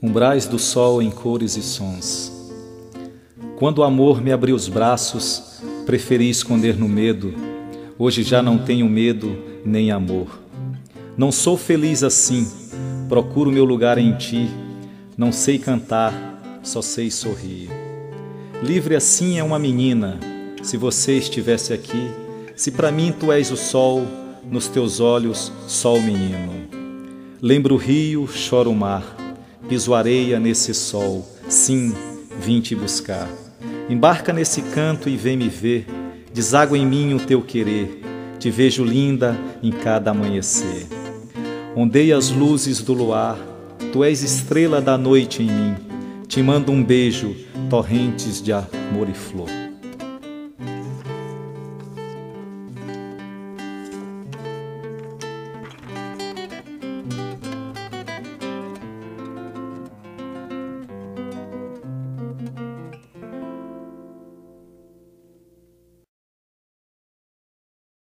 Umbrais do sol em cores e sons. Quando o amor me abriu os braços, preferi esconder no medo. Hoje já não tenho medo nem amor. Não sou feliz assim, procuro meu lugar em ti. Não sei cantar, só sei sorrir. Livre assim é uma menina, se você estivesse aqui. Se para mim tu és o sol, nos teus olhos, sol menino. Lembro o rio, choro o mar piso areia nesse sol, sim, vim te buscar. Embarca nesse canto e vem me ver, deságua em mim o teu querer, te vejo linda em cada amanhecer. Ondei as luzes do luar, tu és estrela da noite em mim, te mando um beijo, torrentes de amor e flor.